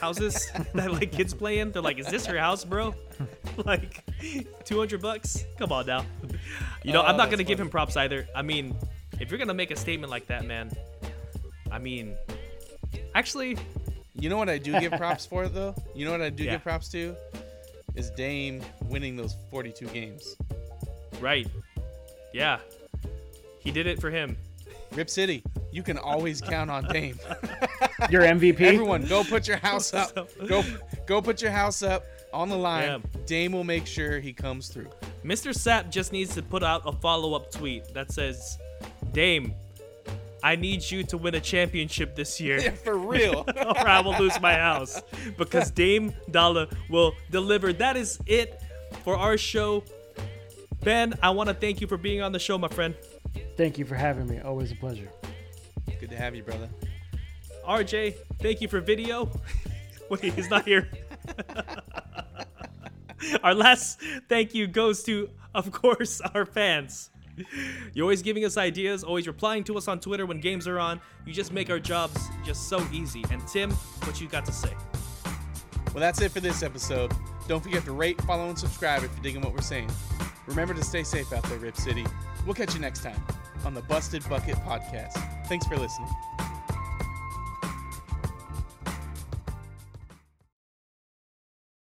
houses that like kids play in. They're like, "Is this your house, bro?" like, two hundred bucks. Come on now. You know, Oh, I'm not oh, gonna give him props either. I mean, if you're gonna make a statement like that, man, I mean, actually, You know what I do give props for though? You know what I do Yeah. give props to? Is Dame winning those 42 games. right? Yeah, he did it for him. Rip City, you can always count on Dame. Your MVP. Everyone, go put your house up. Go, go put your house up on the line. Yeah. Dame will make sure he comes through. Mr. Sap just needs to put out a follow up tweet that says, Dame, I need you to win a championship this year. Yeah, for real. or I will lose my house because Dame Dolla will deliver. That is it for our show. Ben, I want to thank you for being on the show, my friend. Thank you for having me. Always a pleasure. Good to have you, brother. RJ, thank you for video. Wait, he's not here. our last thank you goes to, of course, our fans. You're always giving us ideas, always replying to us on Twitter when games are on. You just make our jobs just so easy. And Tim, what you got to say? Well, that's it for this episode. Don't forget to rate, follow, and subscribe if you're digging what we're saying. Remember to stay safe out there, Rip City. We'll catch you next time on the Busted Bucket Podcast. Thanks for listening.